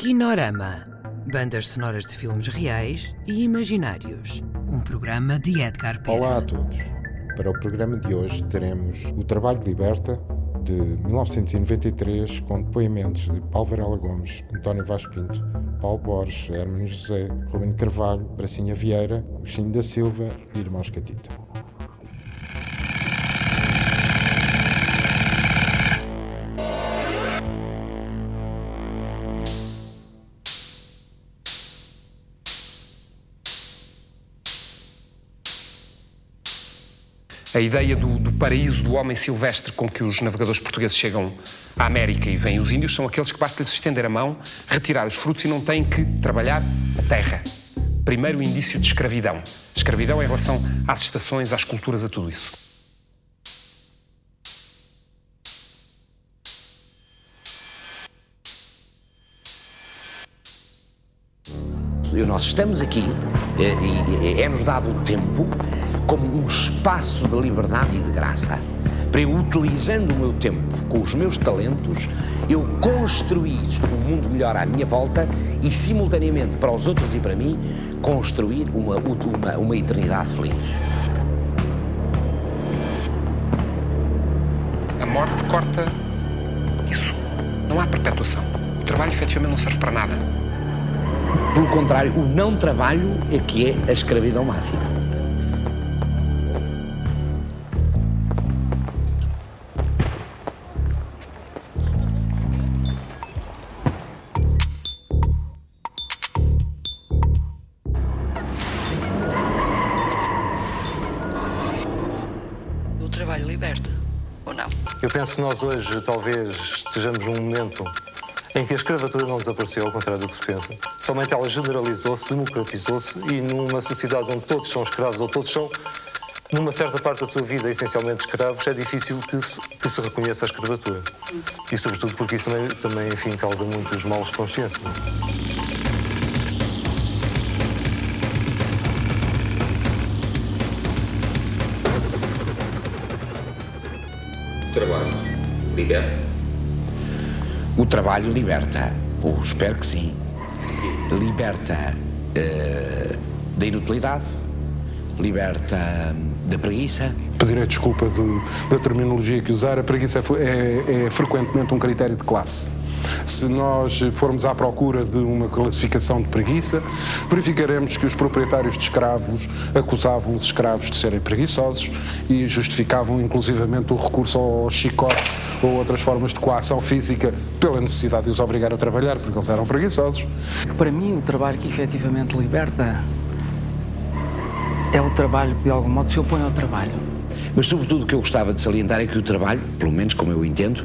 Kinorama. Bandas sonoras de filmes reais e imaginários. Um programa de Edgar Pera. Olá a todos. Para o programa de hoje teremos O Trabalho de Liberta, de 1993, com depoimentos de Paulo Varela Gomes, António Vaz Pinto, Paulo Borges, Hermano José, Rubem Carvalho, Bracinha Vieira, Agostinho da Silva e Irmãos Catita. A ideia do, do, paraíso do homem silvestre com que os navegadores portugueses chegam à América e vêm os índios são aqueles que basta-lhes estender a mão, retirar os frutos e não têm que trabalhar a terra. Primeiro indício de escravidão. Escravidão em relação às estações, às culturas, a tudo isso. Nós estamos aqui e é-nos dado o tempo como um espaço de liberdade e de graça, para eu, utilizando o meu tempo com os meus talentos, eu construir um mundo melhor à minha volta e, simultaneamente, para os outros e para mim, construir uma, uma, uma eternidade feliz. A morte corta isso. Não há perpetuação. O trabalho efetivamente não serve para nada. Pelo contrário, o não trabalho é que é a escravidão máxima. Eu penso que nós hoje talvez estejamos num momento em que a escravatura não desapareceu, ao contrário do que se pensa. Somente ela generalizou-se, democratizou-se e numa sociedade onde todos são escravos ou todos são, numa certa parte da sua vida, essencialmente escravos, é difícil que se, que se reconheça a escravatura. E sobretudo porque isso também, também enfim, causa muitos maus de consciência. trabalho liberta? O trabalho liberta. Ou espero que sim. Liberta uh, da inutilidade, liberta da preguiça. Pedirei desculpa do, da terminologia que usar. A preguiça é, é, é frequentemente um critério de classe. Se nós formos à procura de uma classificação de preguiça, verificaremos que os proprietários de escravos acusavam os escravos de serem preguiçosos e justificavam inclusivamente o recurso ao chicote ou outras formas de coação física pela necessidade de os obrigar a trabalhar, porque eles eram preguiçosos. Para mim, o trabalho que efetivamente liberta é o trabalho que de algum modo se opõe ao trabalho. Mas, sobretudo, o que eu gostava de salientar é que o trabalho, pelo menos como eu entendo,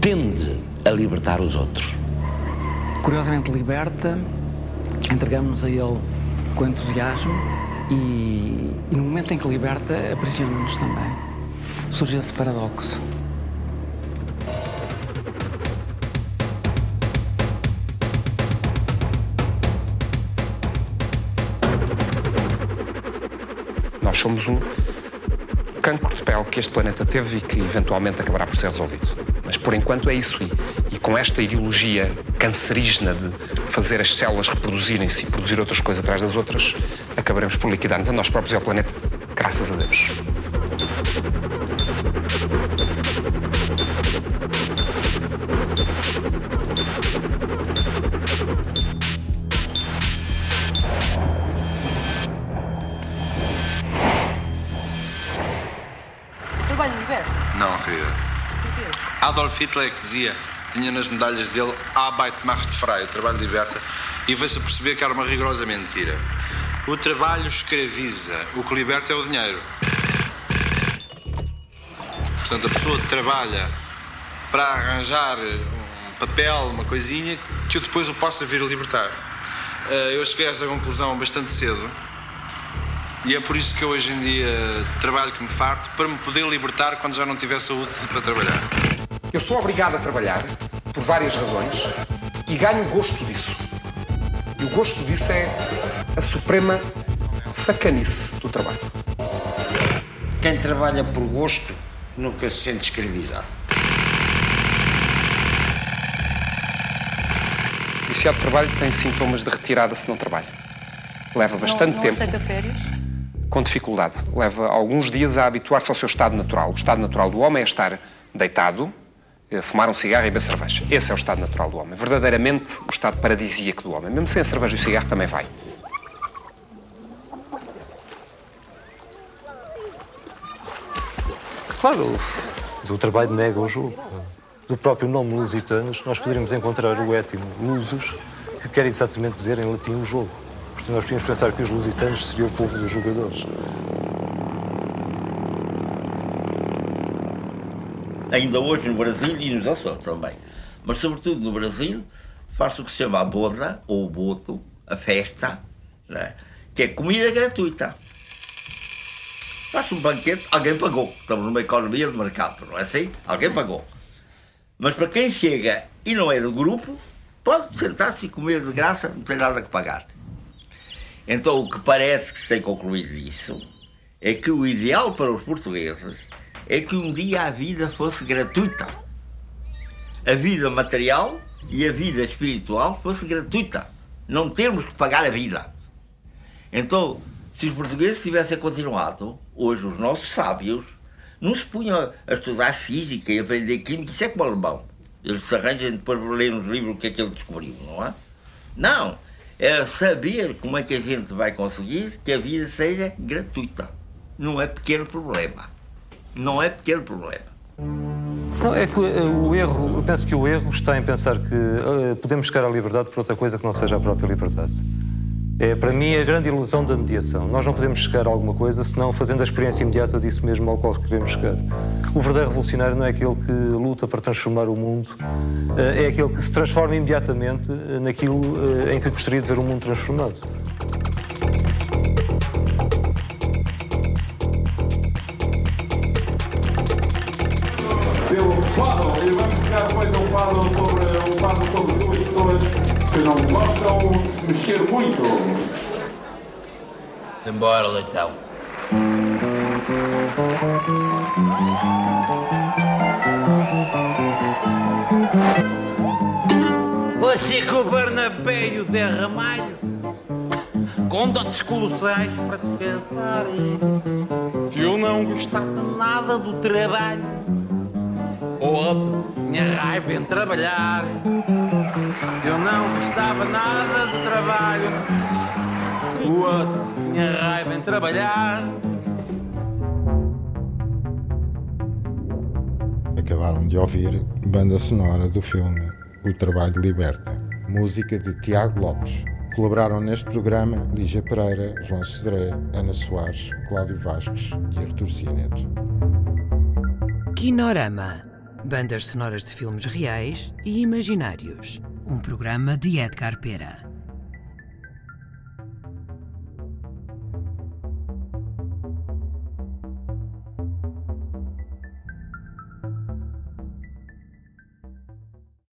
tende a libertar os outros. Curiosamente liberta, entregamos-nos a ele com entusiasmo e, e, no momento em que liberta, aprisiona-nos também. Surge esse paradoxo. Nós somos um cancro de pele que este planeta teve e que eventualmente acabará por ser resolvido. Mas por enquanto é isso. E, e com esta ideologia cancerígena de fazer as células reproduzirem-se e produzir outras coisas atrás das outras, acabaremos por liquidar-nos a nós próprios e ao planeta, graças a Deus. Adolf Hitler que dizia, tinha nas medalhas dele Arbeit macht frei, o trabalho liberta, e veio-se a perceber que era uma rigorosa mentira. O trabalho escraviza, o que liberta é o dinheiro. Portanto, a pessoa trabalha para arranjar um papel, uma coisinha, que eu depois o possa vir a libertar. Eh, eu cheguei a esta conclusão bastante cedo e é por isso que eu hoje em dia trabalho que me farto para me poder libertar quando já não tiver saúde para trabalhar. Eu sou obrigado a trabalhar por várias razões e ganho gosto disso. E o gosto disso é a suprema sacanice do trabalho. Quem trabalha por gosto nunca se sente escravizado. viciado de trabalho tem sintomas de retirada se não trabalha. Leva bastante não, não tempo. aceita férias? Com dificuldade. Leva alguns dias a habituar-se ao seu estado natural. O estado natural do homem é estar deitado, fumar um cigarro e beber cerveja. Esse é o estado natural do homem. Verdadeiramente o estado paradisíaco do homem. Mesmo sem a cerveja e o cigarro também vai. Claro, o trabalho nega o jogo. Do próprio nome Lusitanos, nós poderíamos encontrar o étimo Lusus, que quer exatamente dizer em latim o jogo. Portanto, nós podíamos pensar que os lusitanos seriam o povo dos jogadores. Ainda hoje no Brasil e nos Açores também. Mas, sobretudo no Brasil, faz o que se chama a boda, ou o boto, a festa, né? que é comida gratuita. Faz um banquete, alguém pagou. Estamos numa economia de mercado, não é assim? Alguém pagou. Mas para quem chega e não é do grupo, pode sentar-se e comer de graça, não tem nada que pagar. Então, o que parece que se tem concluído disso é que o ideal para os portugueses é que um dia a vida fosse gratuita. A vida material e a vida espiritual fosse gratuita. Não temos que pagar a vida. Então, se os portugueses tivessem continuado, hoje os nossos sábios não se punham a estudar física e aprender química, isso é como alemão. Eles se arranjam depois de ler nos livros o que é que ele descobriu, não é? Não. É saber como é que a gente vai conseguir que a vida seja gratuita. Não é pequeno problema. Não é pequeno problema. Não, é que o erro, eu penso que o erro está em pensar que uh, podemos chegar à liberdade por outra coisa que não seja a própria liberdade. É, para mim, a grande ilusão da mediação. Nós não podemos chegar a alguma coisa senão fazendo a experiência imediata disso mesmo ao qual queremos chegar. O verdadeiro revolucionário não é aquele que luta para transformar o mundo, é aquele que se transforma imediatamente naquilo em que gostaria de ver o mundo transformado. Pelo fado, e vamos ficar depois um fado sobre, um fado sobre duas pessoas que não gostam de se mexer muito. Embora, leitão. O Barnabé e o Zé Ramalho, com dotes colossais para descansar. Se eu não gostava nada do trabalho, outro tinha raiva em trabalhar. Eu não gostava nada do trabalho, o outro tinha raiva em trabalhar. Acabaram de ouvir banda sonora do filme O Trabalho Liberta, música de Tiago Lopes. Colaboraram neste programa Lígia Pereira, João Cedré, Ana Soares, Cláudio Vasques e Artur Cianeto. Kinorama. Bandas sonoras de filmes reais e imaginários. Um programa de Edgar Pera.